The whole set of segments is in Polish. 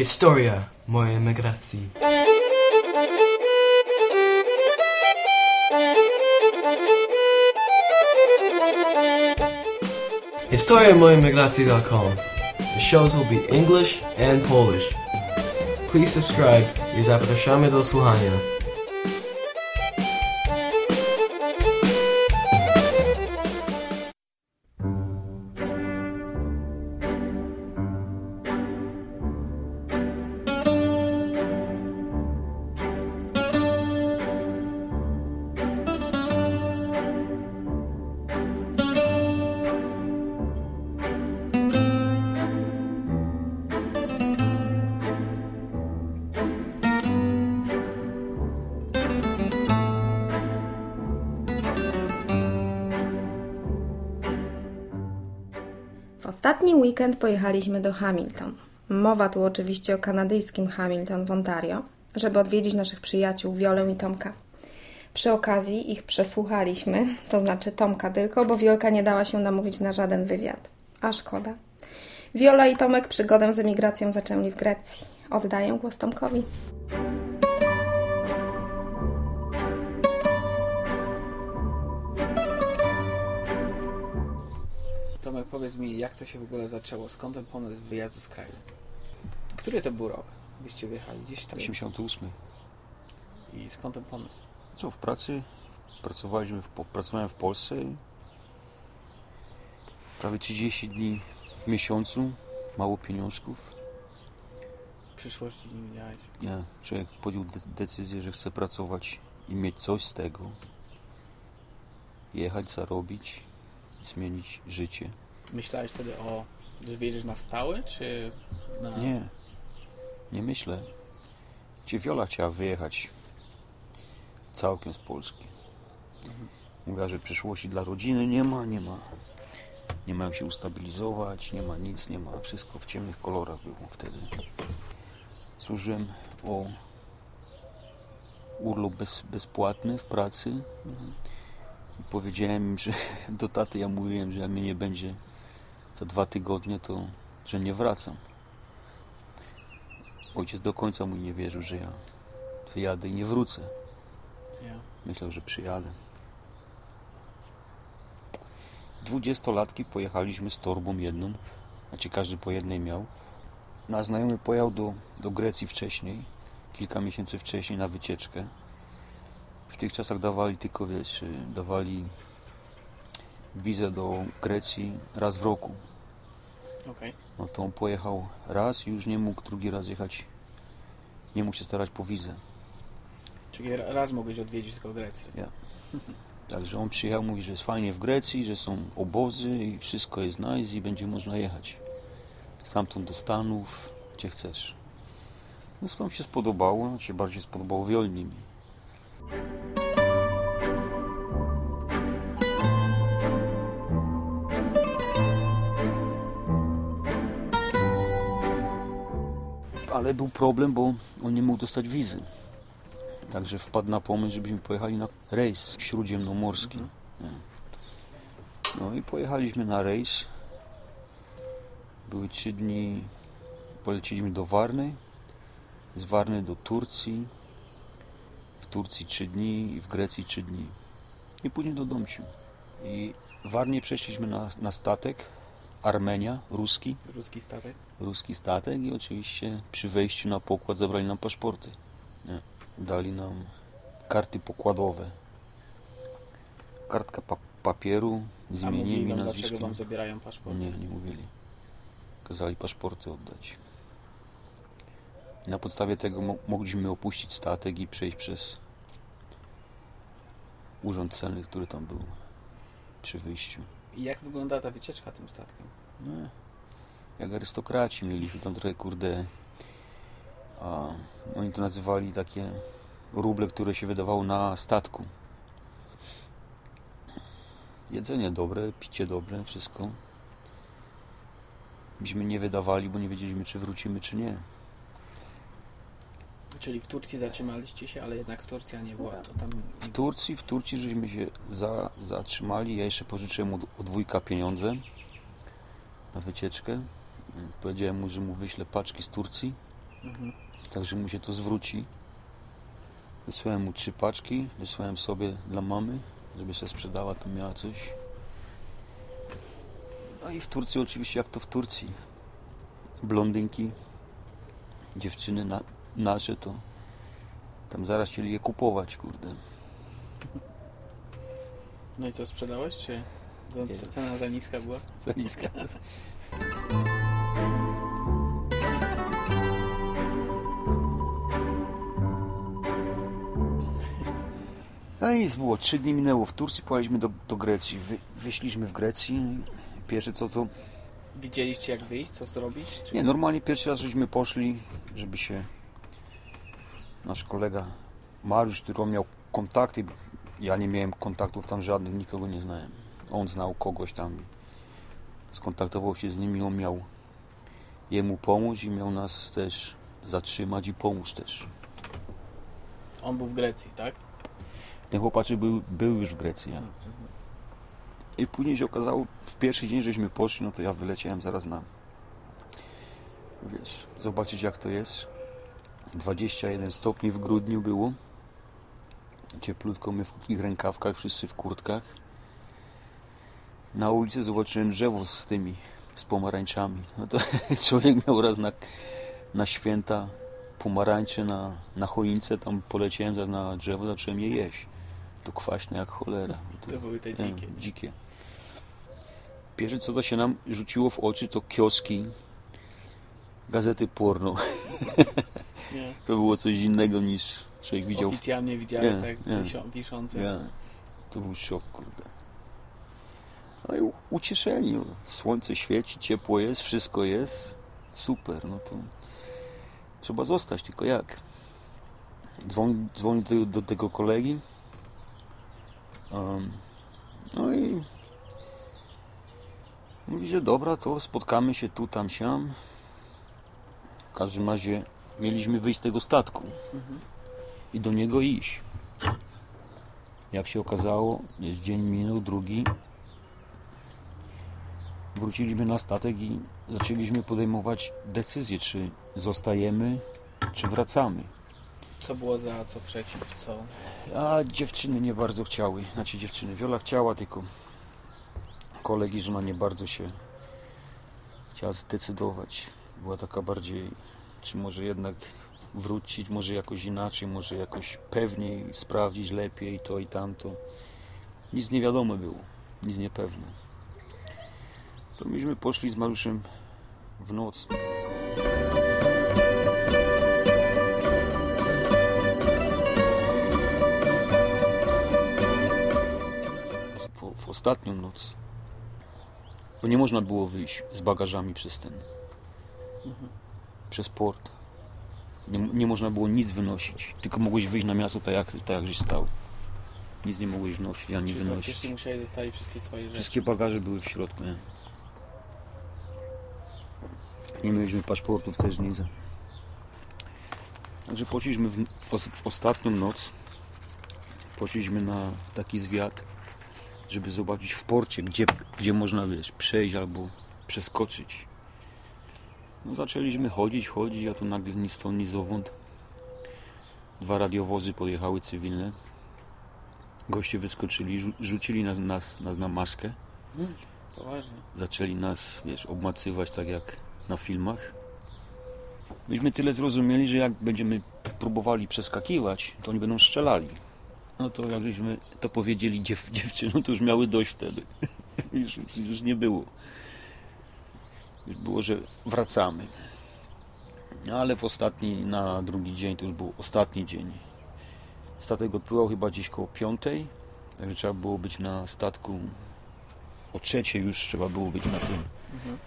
Historia mojej emigracji. HistoriaMojemigracji.com The shows will be English and Polish. Please subscribe i zapraszamy do słuchania. Weekend pojechaliśmy do Hamilton. Mowa tu oczywiście o kanadyjskim Hamilton w Ontario, żeby odwiedzić naszych przyjaciół Wiolę i Tomka. Przy okazji ich przesłuchaliśmy, to znaczy Tomka tylko, bo Wiolka nie dała się namówić na żaden wywiad. A szkoda. Wiola i Tomek przygodę z emigracją zaczęli w Grecji. Oddaję głos Tomkowi. Powiedz mi, jak to się w ogóle zaczęło? Skąd ten pomysł wyjazdu z kraju? Który to był rok? Byście wyjechali gdzieś tam? 88. I skąd ten pomysł? Co, w pracy? Pracowaliśmy w, pracowałem w Polsce. Prawie 30 dni w miesiącu. Mało pieniążków. W przyszłości nie miałeś. Ja, człowiek podjął de- decyzję, że chce pracować i mieć coś z tego. Jechać, zarobić, zmienić życie. Myślałeś wtedy o, że wyjedziesz na stałe, czy na... Nie, nie myślę. Wiola chciała wyjechać całkiem z Polski. Mówiła, że przyszłości dla rodziny nie ma, nie ma. Nie ma jak się ustabilizować, nie ma nic, nie ma. Wszystko w ciemnych kolorach było wtedy. Służyłem o urlop bez, bezpłatny w pracy. I powiedziałem im, że do taty ja mówiłem, że jak mnie nie będzie za dwa tygodnie, to że nie wracam. Ojciec do końca mój nie wierzył, że ja wyjadę i nie wrócę. Myślał, że przyjadę. Dwudziestolatki pojechaliśmy z torbą jedną, znaczy każdy po jednej miał. Nasz znajomy pojechał do, do Grecji wcześniej, kilka miesięcy wcześniej na wycieczkę. W tych czasach dawali tylko, wiesz, dawali wizę do Grecji raz w roku. Okej. No to on pojechał raz i już nie mógł drugi raz jechać. Nie mógł się starać po wizę. Czyli ra- raz mogłeś odwiedzić tylko Grecję. Także on przyjechał, mówi, że jest fajnie w Grecji, że są obozy i wszystko jest nice i będzie można jechać. Stamtąd do Stanów, gdzie chcesz. No skąd się spodobało, się bardziej spodobało Wiolni mi. Ale był problem, bo on nie mógł dostać wizy. Także wpadł na pomysł, żebyśmy pojechali na rejs śródziemnomorski. Nie. No i pojechaliśmy na rejs. Były trzy dni. Poleciliśmy do Warny. Z Warny do Turcji. W Turcji trzy dni i w Grecji trzy dni. I później do Domciu. I w Warnie przeszliśmy na, na statek. Armenia, ruski. Ruski statek. ruski statek i oczywiście przy wejściu na pokład zabrali nam paszporty. Nie. Dali nam karty pokładowe. Kartka pa papieru z imieniem i wam, dlaczego nazwiskiem. wam zabierają paszport? Nie, nie mówili. Kazali paszporty oddać. Na podstawie tego mo mogliśmy opuścić statek i przejść przez urząd celny, który tam był przy wyjściu. I jak wygląda ta wycieczka tym statkiem? No, jak arystokraci mieliśmy tam trochę, kurde, a oni to nazywali takie ruble, które się wydawało na statku. Jedzenie dobre, picie dobre, wszystko. Myśmy nie wydawali, bo nie wiedzieliśmy, czy wrócimy, czy nie. Czyli w Turcji zatrzymaliście się, ale jednak w Turcja nie była. To tam... W Turcji, w Turcji żeśmy się za, zatrzymali. Ja jeszcze pożyczyłem od, od wujka pieniądze na wycieczkę. Powiedziałem mu, że mu wyślę paczki z Turcji. Mhm. Także mu się to zwróci. Wysłałem mu trzy paczki, wysłałem sobie dla mamy, żeby się sprzedała, to miała coś. No i w Turcji oczywiście jak to w Turcji. Blondynki, dziewczyny na, nasze to tam zaraz chcieli je kupować, kurde. No i co, sprzedałeś, czy cena za niska była? Za niska. No i nic było, trzy dni minęło w Turcji, pojechaliśmy do, do Grecji. Wy, wyszliśmy w Grecji. Pierwsze co to... Widzieliście jak wyjść, co zrobić? Czy... Nie, normalnie pierwszy raz żeśmy poszli, żeby się... Nasz kolega Mariusz, który miał kontakty, ja nie miałem kontaktów tam żadnych, nikogo nie znałem. On znał kogoś tam. Skontaktował się z nimi, on miał jemu pomóc i miał nas też zatrzymać i pomóc też. On był w Grecji, tak? Ten chłopaczek był, był już w Grecji. Ja. I później się okazało, w pierwszy dzień żeśmy poszli, no to ja wyleciałem zaraz na, wiesz, zobaczyć jak to jest. 21 stopni w grudniu było. Cieplutko, my w krótkich rękawkach, wszyscy w kurtkach. Na ulicy zobaczyłem drzewo z tymi, z pomarańczami. No to człowiek miał raz na, na święta pomarańcze na, na choince, tam poleciałem na drzewo, zacząłem je jeść. To kwaśne jak cholera. To były te dzikie. dzikie. Pierwsze co to się nam rzuciło w oczy to kioski, gazety porno. Nie. To było coś innego niż człowiek widział. Oficjalnie widziałeś tak wiszące. To był szok, kurde. No i ucieszeni. Słońce świeci, ciepło jest, wszystko jest. Super, no to trzeba zostać, tylko jak? Dzwoni, dzwoni do, do tego kolegi. Um, no i mówi, że dobra, to spotkamy się tu, tam, siam. W każdym razie mieliśmy wyjść z tego statku Mhm. i do niego iść. Jak się okazało, jest dzień minął, drugi. Wróciliśmy na statek i zaczęliśmy podejmować decyzję, czy zostajemy, czy wracamy. Co było za, co przeciw, co... A dziewczyny nie bardzo chciały. Znaczy dziewczyny, Wiola chciała, tylko kolegi, żona nie bardzo się chciała zdecydować. Była taka bardziej, czy może jednak wrócić, może jakoś inaczej, może jakoś pewniej sprawdzić lepiej to i tamto. Nic nie wiadomo było, nic niepewne. To myśmy poszli z Mariuszem w noc. w, ostatnią noc. Bo nie można było wyjść z bagażami przez ten, przez port. Nie, nie można było nic wynosić, tylko mogłeś wyjść na miasto tak jak, tak jak żeś stał. Nic nie mogłeś wnosić ani Czyli wynosić. praktycznie musieli zostawić wszystkie swoje rzeczy. Wszystkie bagaże były w środku, nie? Nie mieliśmy paszportów też nic. Także poszliśmy w, w, w ostatnią noc. Poszliśmy na taki zwiat, żeby zobaczyć w porcie, gdzie, gdzie można wiesz, przejść albo przeskoczyć. No zaczęliśmy chodzić, chodzić, a tu nagle ni stąd, ni zowąd. Dwa radiowozy podjechały cywilne. Goście wyskoczyli, rzu- rzucili nas, nas, nas na maskę Poważnie. zaczęli nas, wiesz, obmacywać tak jak na filmach. Myśmy tyle zrozumieli, że jak będziemy próbowali przeskakiwać, to oni będą strzelali. No to jak żeśmy to powiedzieli dziew, dziewczynom, to już miały dość wtedy. już, już nie było. Już było, że wracamy. No, Ale w ostatni, na drugi dzień, to już był ostatni dzień. Statek odpływał chyba gdzieś koło piątej, także trzeba było być na statku o trzeciej już trzeba było być na tym. Mhm.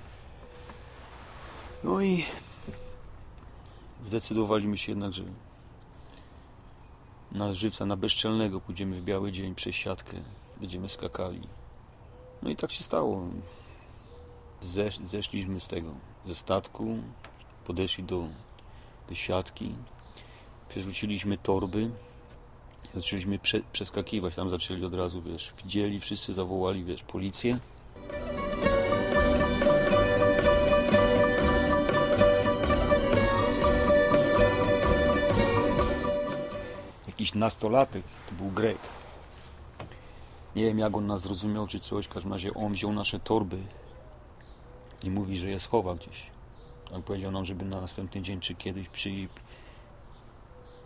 No i zdecydowaliśmy się jednak, że na żywca, na bezczelnego pójdziemy w biały dzień przez siatkę, będziemy skakali. No i tak się stało. Zesz, zeszliśmy z tego, ze statku, podeszli do, do siatki, przerzuciliśmy torby, zaczęliśmy prze, przeskakiwać, tam zaczęli od razu, wiesz, widzieli, wszyscy zawołali, wiesz, policję. Jakiś nastolatek, to był Grek. Nie wiem, jak on nas zrozumiał, czy coś, w każdym razie on wziął nasze torby i mówi, że je schowa gdzieś. Tak powiedział nam, żeby na następny dzień czy kiedyś przyjść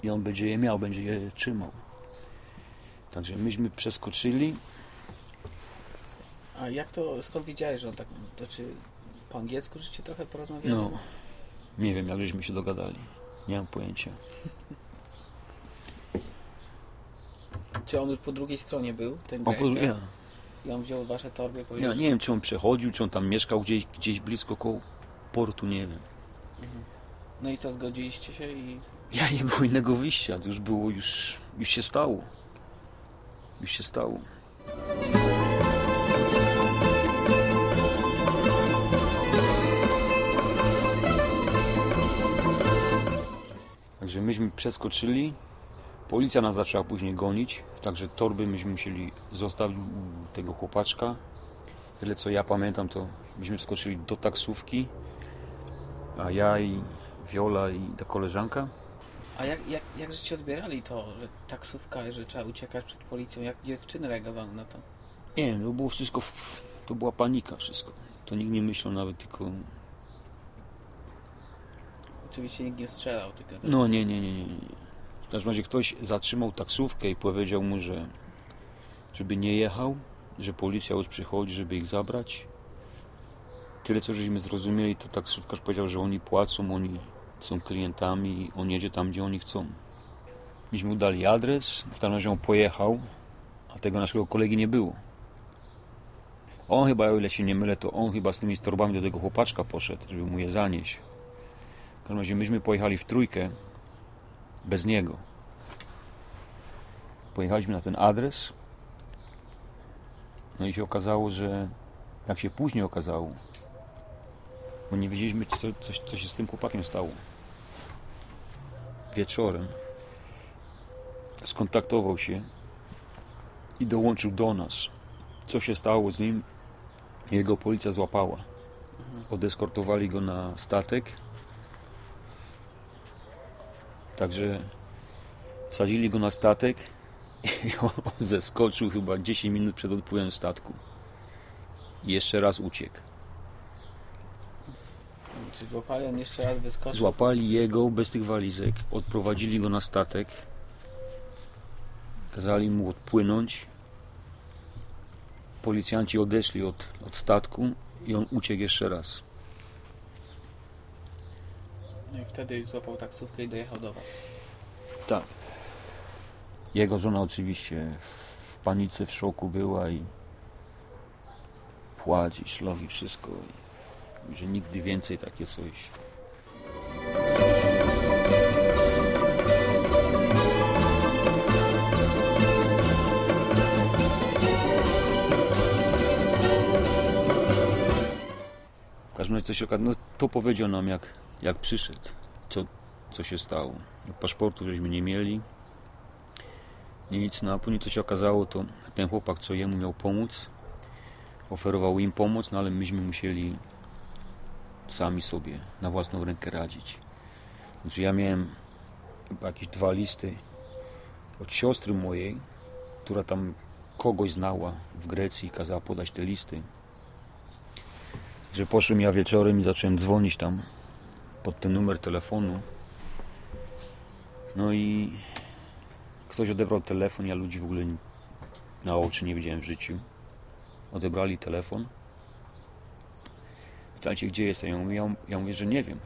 i on będzie je miał, będzie je trzymał. Także myśmy przeskoczyli. A jak to, skąd wiedziałeś, że on tak, to czy po angielsku żeście trochę porozmawiali? No, nie wiem jak żeśmy się dogadali. Nie mam pojęcia. Czy on już po drugiej stronie był, ten O, Grek, po, ja, I on wziął wasze torby powiedział, ja nie wiem czy on przechodził, czy on tam mieszkał gdzieś, gdzieś blisko koło portu, nie wiem. No i co, zgodziliście się i... Ja nie było innego wyjścia, to już było, już, już się stało. Już się stało. Także myśmy przeskoczyli. Policja nas zaczęła później gonić, także torby myśmy musieli zostawić tego chłopaczka. Tyle co ja pamiętam, to myśmy wskoczyli do taksówki, a ja i Viola i ta koleżanka A jak, jak, jak żeście odbierali to, że taksówka, że trzeba uciekać przed policją? Jak dziewczyny reagowały na to? Nie to było wszystko, w, to była panika wszystko. To nikt nie myślał nawet tylko, Oczywiście nikt nie strzelał, tylko... To... no nie, nie, nie, nie. nie. W każdym razie ktoś zatrzymał taksówkę i powiedział mu, że żeby nie jechał, że policja już przychodzi, żeby ich zabrać. Tyle co żeśmy zrozumieli, to taksówkarz powiedział, że oni płacą, oni są klientami i on jedzie tam, gdzie oni chcą. Myśmy mu dali adres, w każdym razie on pojechał, a tego naszego kolegi nie było. On chyba, o ile się nie mylę, to on chyba z tymi torbami do tego chłopaczka poszedł, żeby mu je zanieść. W każdym razie myśmy pojechali w trójkę bez niego. Pojechaliśmy na ten adres. No i się okazało, że jak się później okazało, bo nie wiedzieliśmy, co, co, co się z tym chłopakiem stało. Wieczorem skontaktował się i dołączył do nas. Co się stało z nim, jego policja złapała. Odeskortowali go na statek. Także wsadzili go na statek i on zeskoczył chyba 10 minut przed odpływem statku. I jeszcze raz uciekł. Czy złapali, on jeszcze raz wyskoczył? Złapali jego bez tych walizek, odprowadzili go na statek, kazali mu odpłynąć. Policjanci odeszli od, od statku i on uciekł jeszcze raz. No i wtedy złapał taksówkę i dojechał do was. Tak. Jego żona oczywiście w panice, w szoku była i płacz i wszystko. I, że nigdy więcej takie coś. W każdym razie to się okazało, no to powiedział nam jak, jak przyszedł, co, co się stało. Paszportu żeśmy nie mieli. Nic, no a później to się okazało, to ten chłopak, co jemu miał pomóc, oferował im pomoc, no ale myśmy musieli sami sobie na własną rękę radzić. Znaczy ja miałem jakieś dwa listy od siostry mojej, która tam kogoś znała w Grecji i kazała podać te listy. Że poszłem ja wieczorem i zacząłem dzwonić tam pod ten numer telefonu. No i ktoś odebrał telefon, ja ludzi w ogóle na oczy nie widziałem w życiu. Odebrali telefon. Pytali się, gdzie jestem. Ja mówię, ja, mówię, że nie wiem.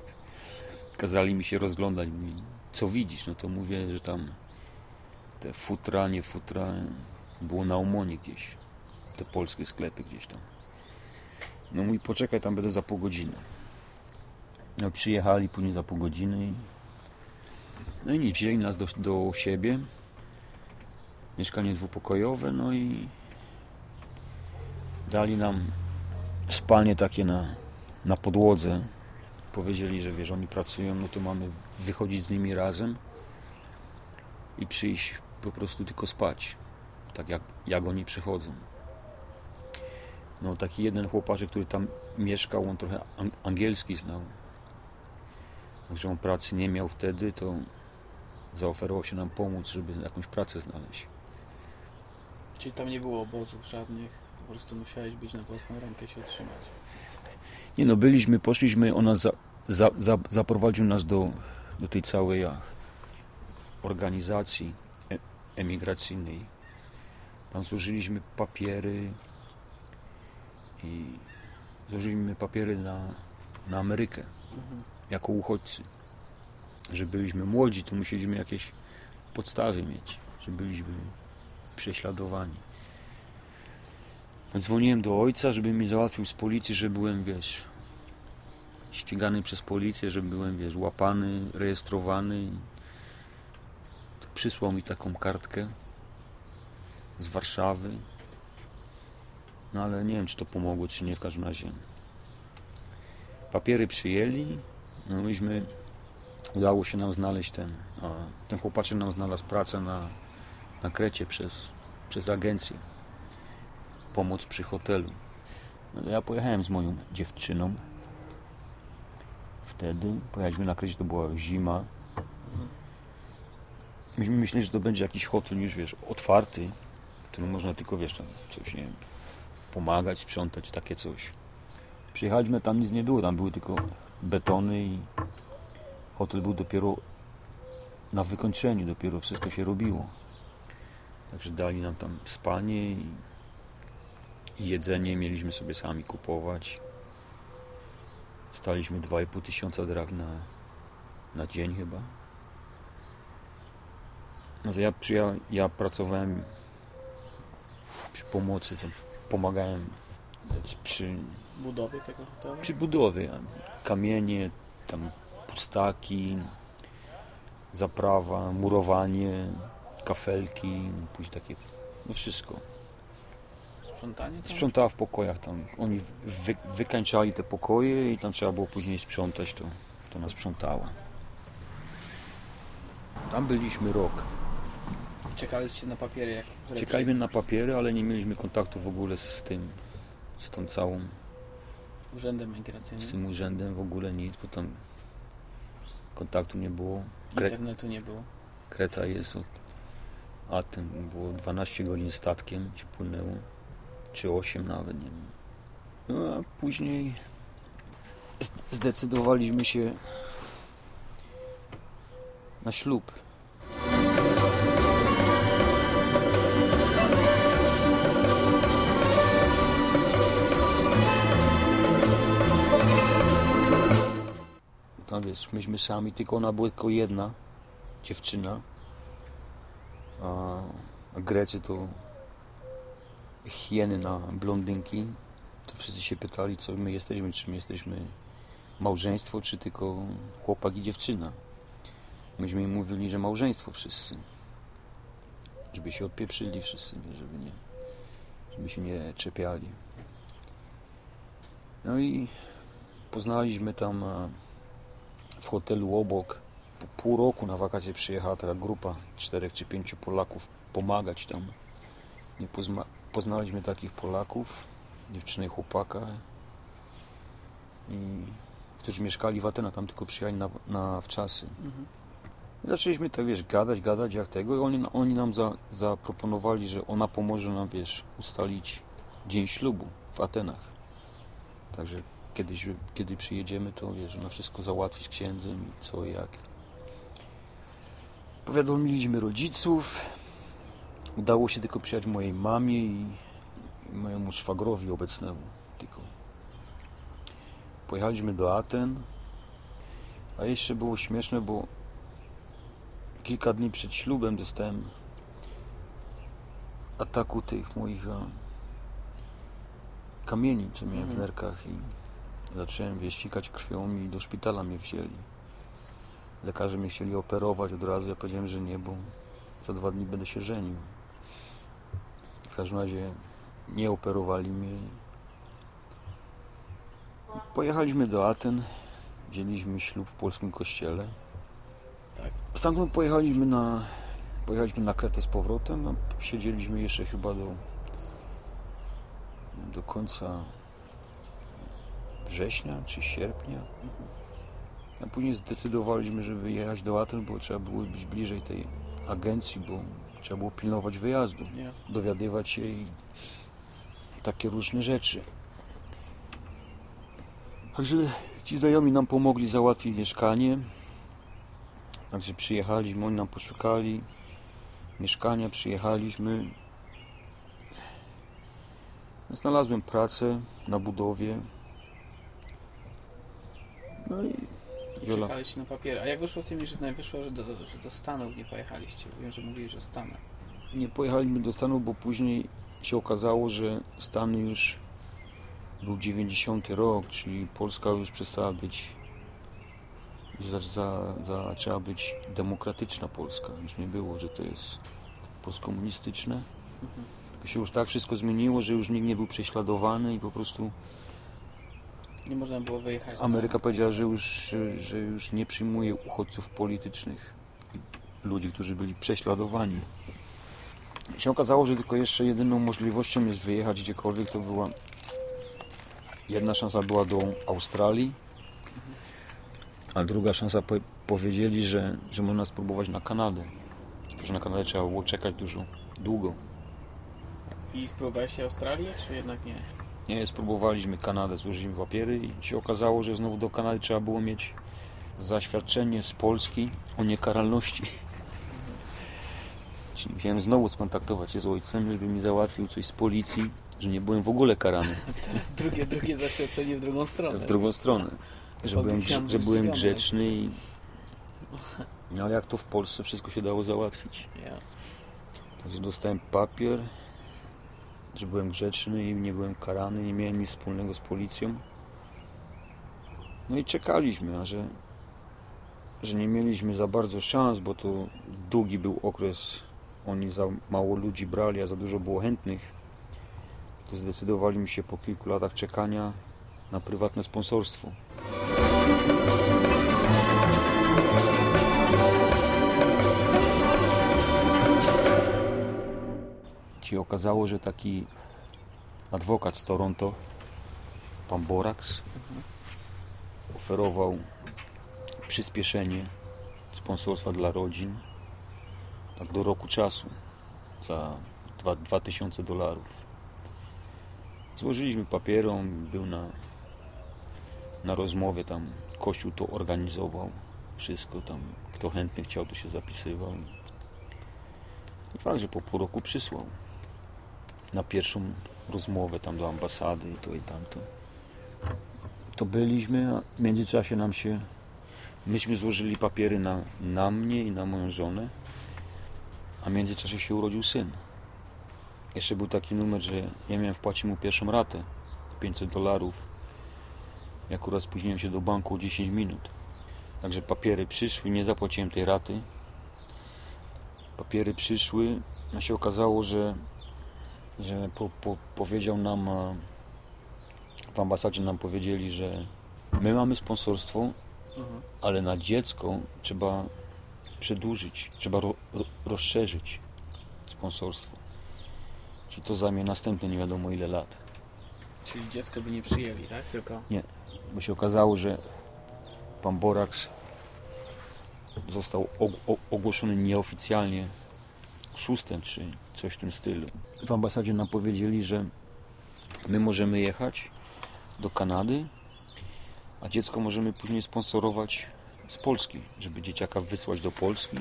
Kazali mi się rozglądać. Co widzisz? No to mówię, że tam te futra, nie futra było na Omonie gdzieś. Te polskie sklepy gdzieś tam. No mój, poczekaj, tam będę za pół godziny. No przyjechali później za pół godziny no i nic, wzięli nas do, do siebie. Mieszkanie dwupokojowe, no i dali nam spalnie takie na, na podłodze. Powiedzieli, że wiesz, oni pracują, no to mamy wychodzić z nimi razem i przyjść po prostu tylko spać. Tak jak, jak oni przychodzą. No taki jeden chłopaczek, który tam mieszkał, on trochę angielski znał. Także on pracy nie miał wtedy, to zaoferował się nam pomóc, żeby jakąś pracę znaleźć. Czyli tam nie było obozów żadnych, po prostu musiałeś być na własną rękę się utrzymać. Nie no, byliśmy, poszliśmy, ona za, za, za, zaprowadził nas do, do tej całej organizacji e, emigracyjnej. Tam złożyliśmy papiery i złożyliśmy papiery na, na Amerykę jako uchodźcy. Że byliśmy młodzi, to musieliśmy jakieś podstawy mieć, że byliśmy prześladowani. Dzwoniłem do ojca, żeby mi załatwił z policji, że byłem, wiesz, ścigany przez policję, że byłem, wiesz, łapany, rejestrowany. Przysłał mi taką kartkę z Warszawy. No ale nie wiem, czy to pomogło, czy nie, w każdym razie. Papiery przyjęli, no myśmy, udało się nam znaleźć ten, ten chłopaczek nam znalazł pracę na, na Krecie przez, przez agencję. Pomoc przy hotelu. No ja pojechałem z moją dziewczyną. Wtedy pojechaliśmy na Krecie, to była zima. Myśmy myśleli, że to będzie jakiś hotel już, wiesz, otwarty, którym można tylko, wiesz, tam coś, nie wiem, pomagać, sprzątać, takie coś. Przyjechaliśmy, tam nic nie było, tam były tylko betony i hotel był dopiero na wykończeniu, dopiero wszystko się robiło. Także dali nam tam spanie i jedzenie mieliśmy sobie sami kupować. Staliśmy 2,5 tysiąca drach na, na dzień chyba. No to ja, przyja, ja pracowałem przy pomocy, pomagałem przy, Budowie tego hotelu? przy budowie. Kamienie, tam pustaki, zaprawa, murowanie, kafelki, później takie, no wszystko. Sprzątanie? tam? Sprzątała w pokojach tam. Oni wy, wykańczali te pokoje i tam trzeba było później sprzątać, to, to nas sprzątała. Tam byliśmy rok. Czekaliście na papiery, jak Czekaliśmy na papiery, ale nie mieliśmy kontaktu w ogóle z tym, z tą całą, Urzędem z Migracyjnym. tym urzędem, w ogóle nic, bo tam kontaktu nie było. Kre, Internetu nie było. Kreta jest od Aten, było 12 godzin statkiem, ci płynęło, czy 8 nawet, nie wiem. No a później z- zdecydowaliśmy się na ślub. Tam wiesz, myśmy sami, tylko ona była tylko jedna dziewczyna. A, a Grecy to hieny na blondynki. To wszyscy się pytali, co my jesteśmy, czy my jesteśmy małżeństwo, czy tylko chłopak i dziewczyna. Myśmy im mówili, że małżeństwo wszyscy. Żeby się odpieprzyli wszyscy, żeby nie, żeby się nie czepiali. No i poznaliśmy tam a, w hotelu obok po pół roku na wakacje przyjechała taka grupa czterech czy pięciu Polaków pomagać tam. Pozna, poznaliśmy takich Polaków, dziewczyny i chłopaka, i, którzy mieszkali w Atenach, tam tylko przyjechali na, na wczasy. Mhm. I zaczęliśmy tak, wiesz, gadać, gadać jak tego i oni, oni nam za, zaproponowali, że ona pomoże nam, wiesz, ustalić dzień ślubu w Atenach. Także kiedyś, kiedy przyjedziemy, to wiesz, ona wszystko załatwi z księdzem i co i jak. Powiadomiliśmy rodziców. Udało się tylko przyjechać mojej mamie i, i mojemu szwagrowi obecnemu. Tylko. Pojechaliśmy do Aten. A jeszcze było śmieszne, bo kilka dni przed ślubem dostałem ataku tych moich a, kamieni, co miałem w Mhm. nerkach i zacząłem wieścikać krwią i do szpitala mnie wzięli. Lekarze mnie chcieli operować od razu, ja powiedziałem, że nie, bo za dwa dni będę się żenił. W każdym razie nie operowali mnie. Pojechaliśmy do Aten, wzięliśmy ślub w polskim kościele. Tak. Stamtąd pojechaliśmy na, pojechaliśmy na Kretę z powrotem, a siedzieliśmy jeszcze chyba do, do końca września czy sierpnia. A później zdecydowaliśmy, żeby jechać do Aten, bo trzeba było być bliżej tej agencji, bo trzeba było pilnować wyjazdu, dowiadywać się i takie różne rzeczy. Także ci znajomi nam pomogli załatwić mieszkanie. Także przyjechaliśmy, oni nam poszukali mieszkania, przyjechaliśmy. Znalazłem pracę na budowie. No i Wiola. Czekaliście na papiery. A jak wyszło z tymi Żydami? Wyszło, że do, że do Stanów nie pojechaliście. Wiem, że mówili, że Stany. Nie pojechaliśmy do Stanów, bo później się okazało, że Stany już był 90 rok, czyli Polska już przestała być za, za, zaczęła być demokratyczna Polska. Już nie było, że to jest postkomunistyczne. Mhm. Tylko się już tak wszystko zmieniło, że już nikt nie był prześladowany i po prostu Nie można było wyjechać. Ameryka powiedziała, że już, że- już nie przyjmuje uchodźców politycznych ludzi, którzy byli prześladowani. I się okazało, że tylko jeszcze jedyną możliwością jest wyjechać gdziekolwiek. To była jedna szansa była do Australii, a druga szansa po, powiedzieli, że, że można spróbować na Kanadę. Tylko, że na Kanadę trzeba było czekać dużo, długo. I spróbowałeś Australię, czy jednak nie? Nie, spróbowaliśmy Kanadę, złożyliśmy papiery i się okazało, że znowu do Kanady trzeba było mieć zaświadczenie z Polski o niekaralności. Czyli musiałem znowu skontaktować się z ojcem, żeby mi załatwił coś z policji, że nie byłem w ogóle karany Teraz drugie, drugie zaświadczenie w drugą stronę. w drugą stronę. Że byłem, że byłem grzeczny i... No ale jak to w Polsce wszystko się dało załatwić. Także dostałem papier, że byłem grzeczny i nie byłem karany, nie miałem nic wspólnego z policją. No i czekaliśmy, a że, że nie mieliśmy za bardzo szans, bo to długi był okres, oni za mało ludzi brali, a za dużo było chętnych, to zdecydowaliśmy się po kilku latach czekania na prywatne sponsorstwo. Się okazało, że taki adwokat z Toronto, pan Borax, oferował przyspieszenie sponsorstwa dla rodzin tak do roku czasu za dwa- 2000 dolarów. Złożyliśmy papiery, on był na, na rozmowie tam, kościół to organizował, wszystko tam, kto chętny chciał, to się zapisywał. I fakt, że po pół roku przysłał na pierwszą rozmowę tam do ambasady i to i tamto. To byliśmy, a w międzyczasie nam się... Myśmy złożyli papiery na, na mnie i na moją żonę, a w międzyczasie się urodził syn. Jeszcze był taki numer, że ja miałem wpłacić mu pierwszą ratę, 500 dolarów. I akurat spóźniłem się do banku o 10 minut. Także papiery przyszły, nie zapłaciłem tej raty. Papiery przyszły, a się okazało, że że po, po, powiedział nam e, w ambasadzie nam powiedzieli, że my mamy sponsorstwo, Mhm. ale na dziecko trzeba przedłużyć, trzeba ro, ro, rozszerzyć sponsorstwo. Czyli to zajmie następne nie wiadomo ile lat. Czyli dziecko by nie przyjęli, tak? Tylko Bo się okazało, że pan Borax został ogłoszony nieoficjalnie szóstem czy coś w tym stylu. W ambasadzie nam powiedzieli, że my możemy jechać do Kanady, a dziecko możemy później sponsorować z Polski, żeby dzieciaka wysłać do Polski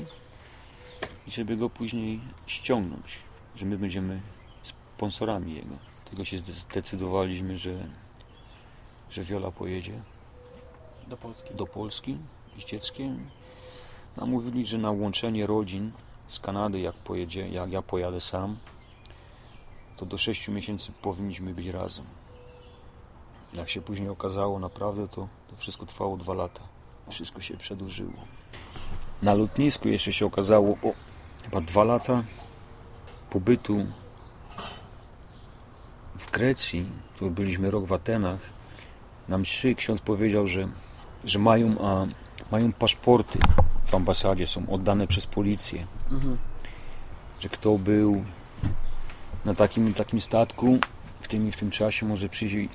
i żeby go później ściągnąć, że my będziemy sponsorami jego. Tego się zdecydowaliśmy, że, że Wiola pojedzie do Polski. do Polski z dzieckiem. Nam mówili, że na łączenie rodzin z Kanady, jak, pojedzie, jak ja pojadę sam, to do 6 miesięcy powinniśmy być razem. Jak się później okazało, naprawdę to, to wszystko trwało dwa lata. Wszystko się przedłużyło. Na lotnisku jeszcze się okazało, o, chyba dwa lata pobytu w Grecji, tu byliśmy rok w Atenach, nam trzy ksiądz powiedział, że, że mają, a, mają paszporty w ambasadzie, są oddane przez policję, Mhm. że kto był na takim takim statku w tym w tym czasie może przyjść i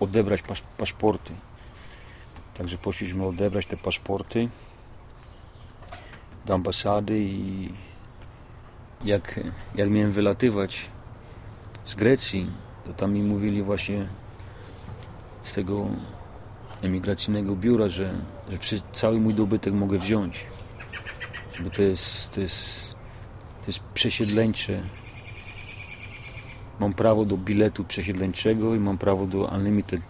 odebrać pasz, paszporty. Także poszliśmy odebrać te paszporty do ambasady i jak, jak miałem wylatywać z Grecji, to tam mi mówili właśnie z tego emigracyjnego biura, że, że cały mój dobytek mogę wziąć. Bo to jest, to jest, to jest przesiedleńcze. Mam prawo do biletu przesiedleńczego i mam prawo do unlimited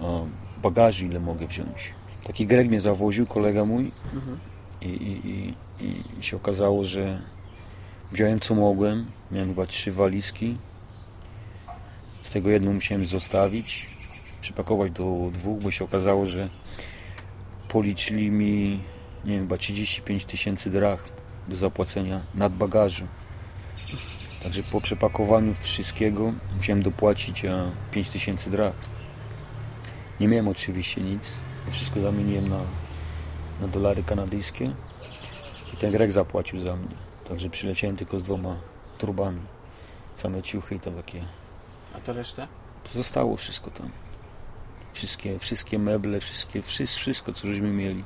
o, bagażu, ile mogę wziąć. Taki Grek mnie zawoził, kolega mój Mhm. i, i, i, i się okazało, że wziąłem co mogłem. Miałem chyba trzy walizki. Z tego jedną musiałem zostawić, przypakować do dwóch, bo się okazało, że policzyli mi nie wiem, chyba 35 tysięcy drach do zapłacenia nad bagażu. Także po przepakowaniu wszystkiego musiałem dopłacić e, 5 tysięcy drach. Nie miałem oczywiście nic, bo wszystko zamieniłem na, na dolary kanadyjskie i ten Grek zapłacił za mnie. Także przyleciałem tylko z dwoma turbami. Same ciuchy i to takie. A to resztę? Zostało wszystko tam. Wszystkie, wszystkie meble, wszystkie, wszystko, co żeśmy mieli.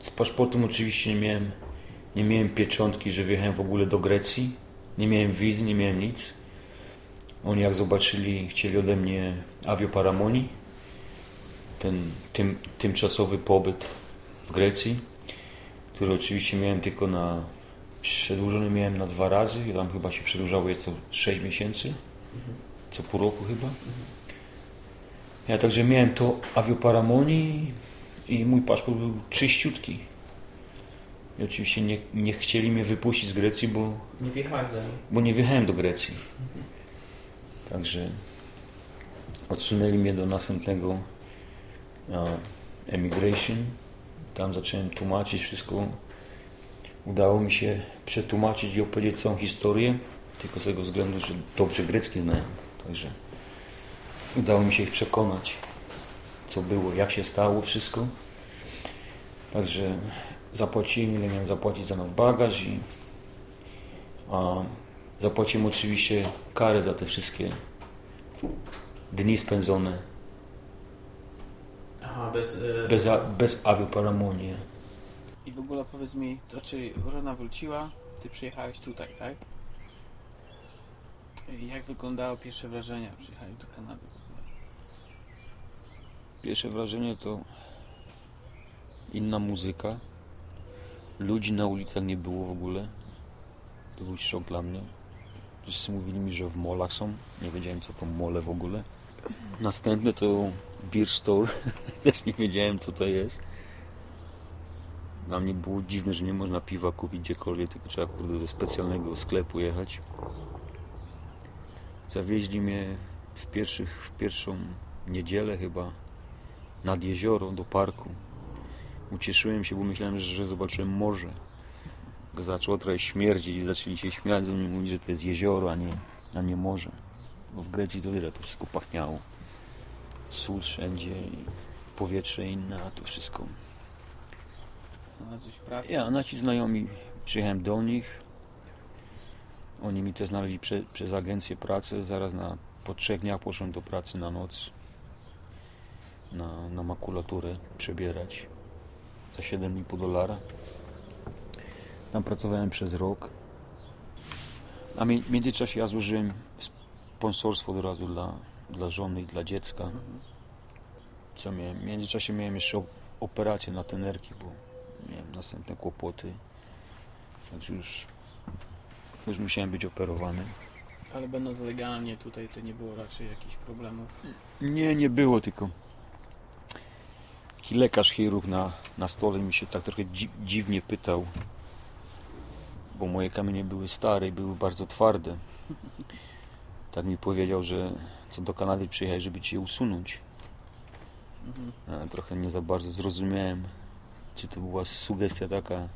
Z paszportem oczywiście nie miałem, nie miałem pieczątki, że wjechałem w ogóle do Grecji. Nie miałem wizy, nie miałem nic. Oni jak zobaczyli, chcieli ode mnie avioparamonii. Ten tym, tymczasowy pobyt w Grecji, który oczywiście miałem tylko na przedłużony miałem na dwa razy i tam chyba się przedłużało co 6 miesięcy co pół roku chyba. Ja także miałem to avioparamonii i mój paszport był czyściutki. I oczywiście nie, nie chcieli mnie wypuścić z Grecji, bo, Nie wjechałeś do bo nie wjechałem do Grecji. Także odsunęli mnie do następnego e, emigration. Tam zacząłem tłumaczyć wszystko. Udało mi się przetłumaczyć i opowiedzieć całą historię, tylko z tego względu, że dobrze grecki znałem. Także udało mi się ich przekonać, co było, jak się stało wszystko. Także zapłaciłem, ile miałem zapłacić za nasz bagaż i a, zapłaciłem oczywiście karę za te wszystkie dni spędzone Aha, bez... e, bez, a- bez avioparamonii. I w ogóle powiedz mi, to czy żona wróciła, ty przyjechałeś tutaj, tak? Jak wyglądało pierwsze wrażenia? Przyjechałeś do Kanady. Pierwsze wrażenie to inna muzyka. Ludzi na ulicach nie było w ogóle. To był szok dla mnie. Wszyscy mówili mi, że w molach są. Nie wiedziałem, co to mole w ogóle. Następne to beer store. Też nie wiedziałem, co to jest. Dla mnie było dziwne, że nie można piwa kupić gdziekolwiek, tylko trzeba kurde, do specjalnego sklepu jechać. Zawieźli mnie w, pierwszych, w pierwszą niedzielę chyba nad jezioro do parku. Ucieszyłem się, bo myślałem, że, zobaczyłem morze. Zaczęło trochę śmierdzić i zaczęli się śmiać ze mnie, mówić, że to jest jezioro, a nie, a nie morze. Bo w Grecji to wiele, to wszystko pachniało. Sól wszędzie i powietrze inne, a tu wszystko. Znalazłeś pracę? Ja, nasi znajomi, przyjechałem do nich. Oni mi też znaleźli prze, przez agencję pracę. Zaraz na, po trzech dniach poszedłem do pracy na noc. Na, na makulaturę przebierać. Za 7,5 dolara. Tam pracowałem przez rok. A w międzyczasie ja złożyłem sponsorstwo od razu dla, dla żony i dla dziecka. Co miałem? W międzyczasie miałem jeszcze op- operację na tenerki, bo miałem następne kłopoty. Także już, już musiałem być operowany. Ale będąc legalnie tutaj, to nie było raczej jakichś problemów. Nie, nie było, tylko taki lekarz chirurg na, na stole mi się tak trochę dzi, dziwnie pytał, bo moje kamienie były stare i były bardzo twarde. Tak mi powiedział, że co do Kanady przyjechać, żeby ci je usunąć. Mhm. A trochę nie za bardzo zrozumiałem, czy to była sugestia taka.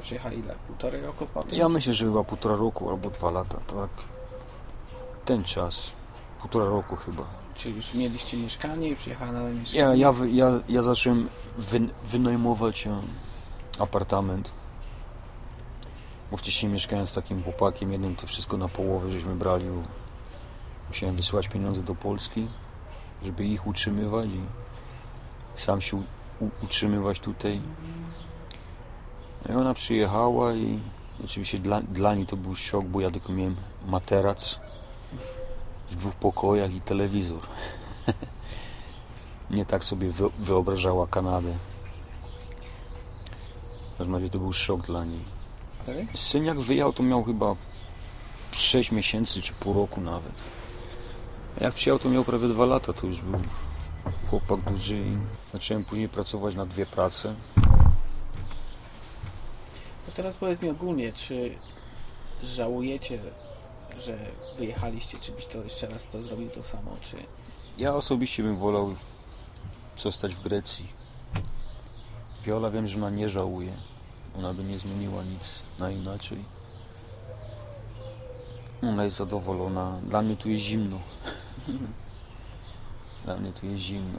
Przyjechałeś tutaj, ty wiele przyjechał ile? Półtorej roku? Ja myślę, że chyba półtora roku albo dwa lata, tak ten czas, półtora roku chyba. Czy już mieliście mieszkanie i przyjechała na mieszkanie? Ja, ja, ja, ja zacząłem wy, wynajmować e, apartament. Bo wcześniej mieszkałem z takim chłopakiem, jednym to wszystko na połowę żeśmy brali. Musiałem wysyłać pieniądze do Polski, żeby ich utrzymywać i sam się u, utrzymywać tutaj. I ona przyjechała i oczywiście dla, dla niej to był szok, bo ja tylko miałem materac w dwóch pokojach i telewizor nie tak sobie wy- wyobrażała Kanadę. W każdym razie to był szok dla niej. Syn jak wyjechał, to miał chyba 6 miesięcy czy pół roku nawet. Jak przyjechał, to miał prawie 2 lata, to już był chłopak duży i zacząłem później pracować na dwie prace. Teraz powiedz mi ogólnie, czy żałujecie, że wyjechaliście, czy byś to jeszcze raz to zrobił to samo, czy... Ja osobiście bym wolał zostać w Grecji. Viola wiem, że ona nie żałuje. Ona by nie zmieniła nic na inaczej. Ona jest zadowolona. Dla mnie tu jest zimno. Dla mnie tu jest zimno.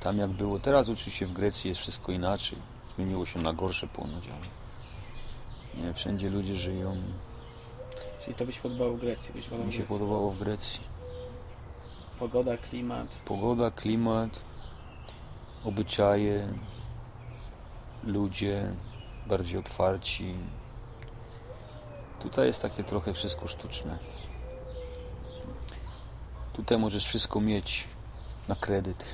Tam jak było. Teraz oczywiście w Grecji jest wszystko inaczej. Zmieniło się na gorsze ponoć, ale nie, wszędzie ludzie żyją. Czyli to by się podobało w Grecji, byś Mi się podobało w Grecji. Pogoda, klimat. Pogoda, klimat, obyczaje, ludzie bardziej otwarci. Tutaj jest takie trochę wszystko sztuczne. Tutaj możesz wszystko mieć na kredyt.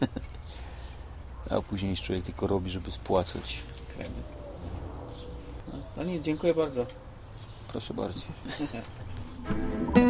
A później człowiek tylko robi, żeby spłacać. kredyt. No, nic, dziękuję bardzo. Proszę bardzo.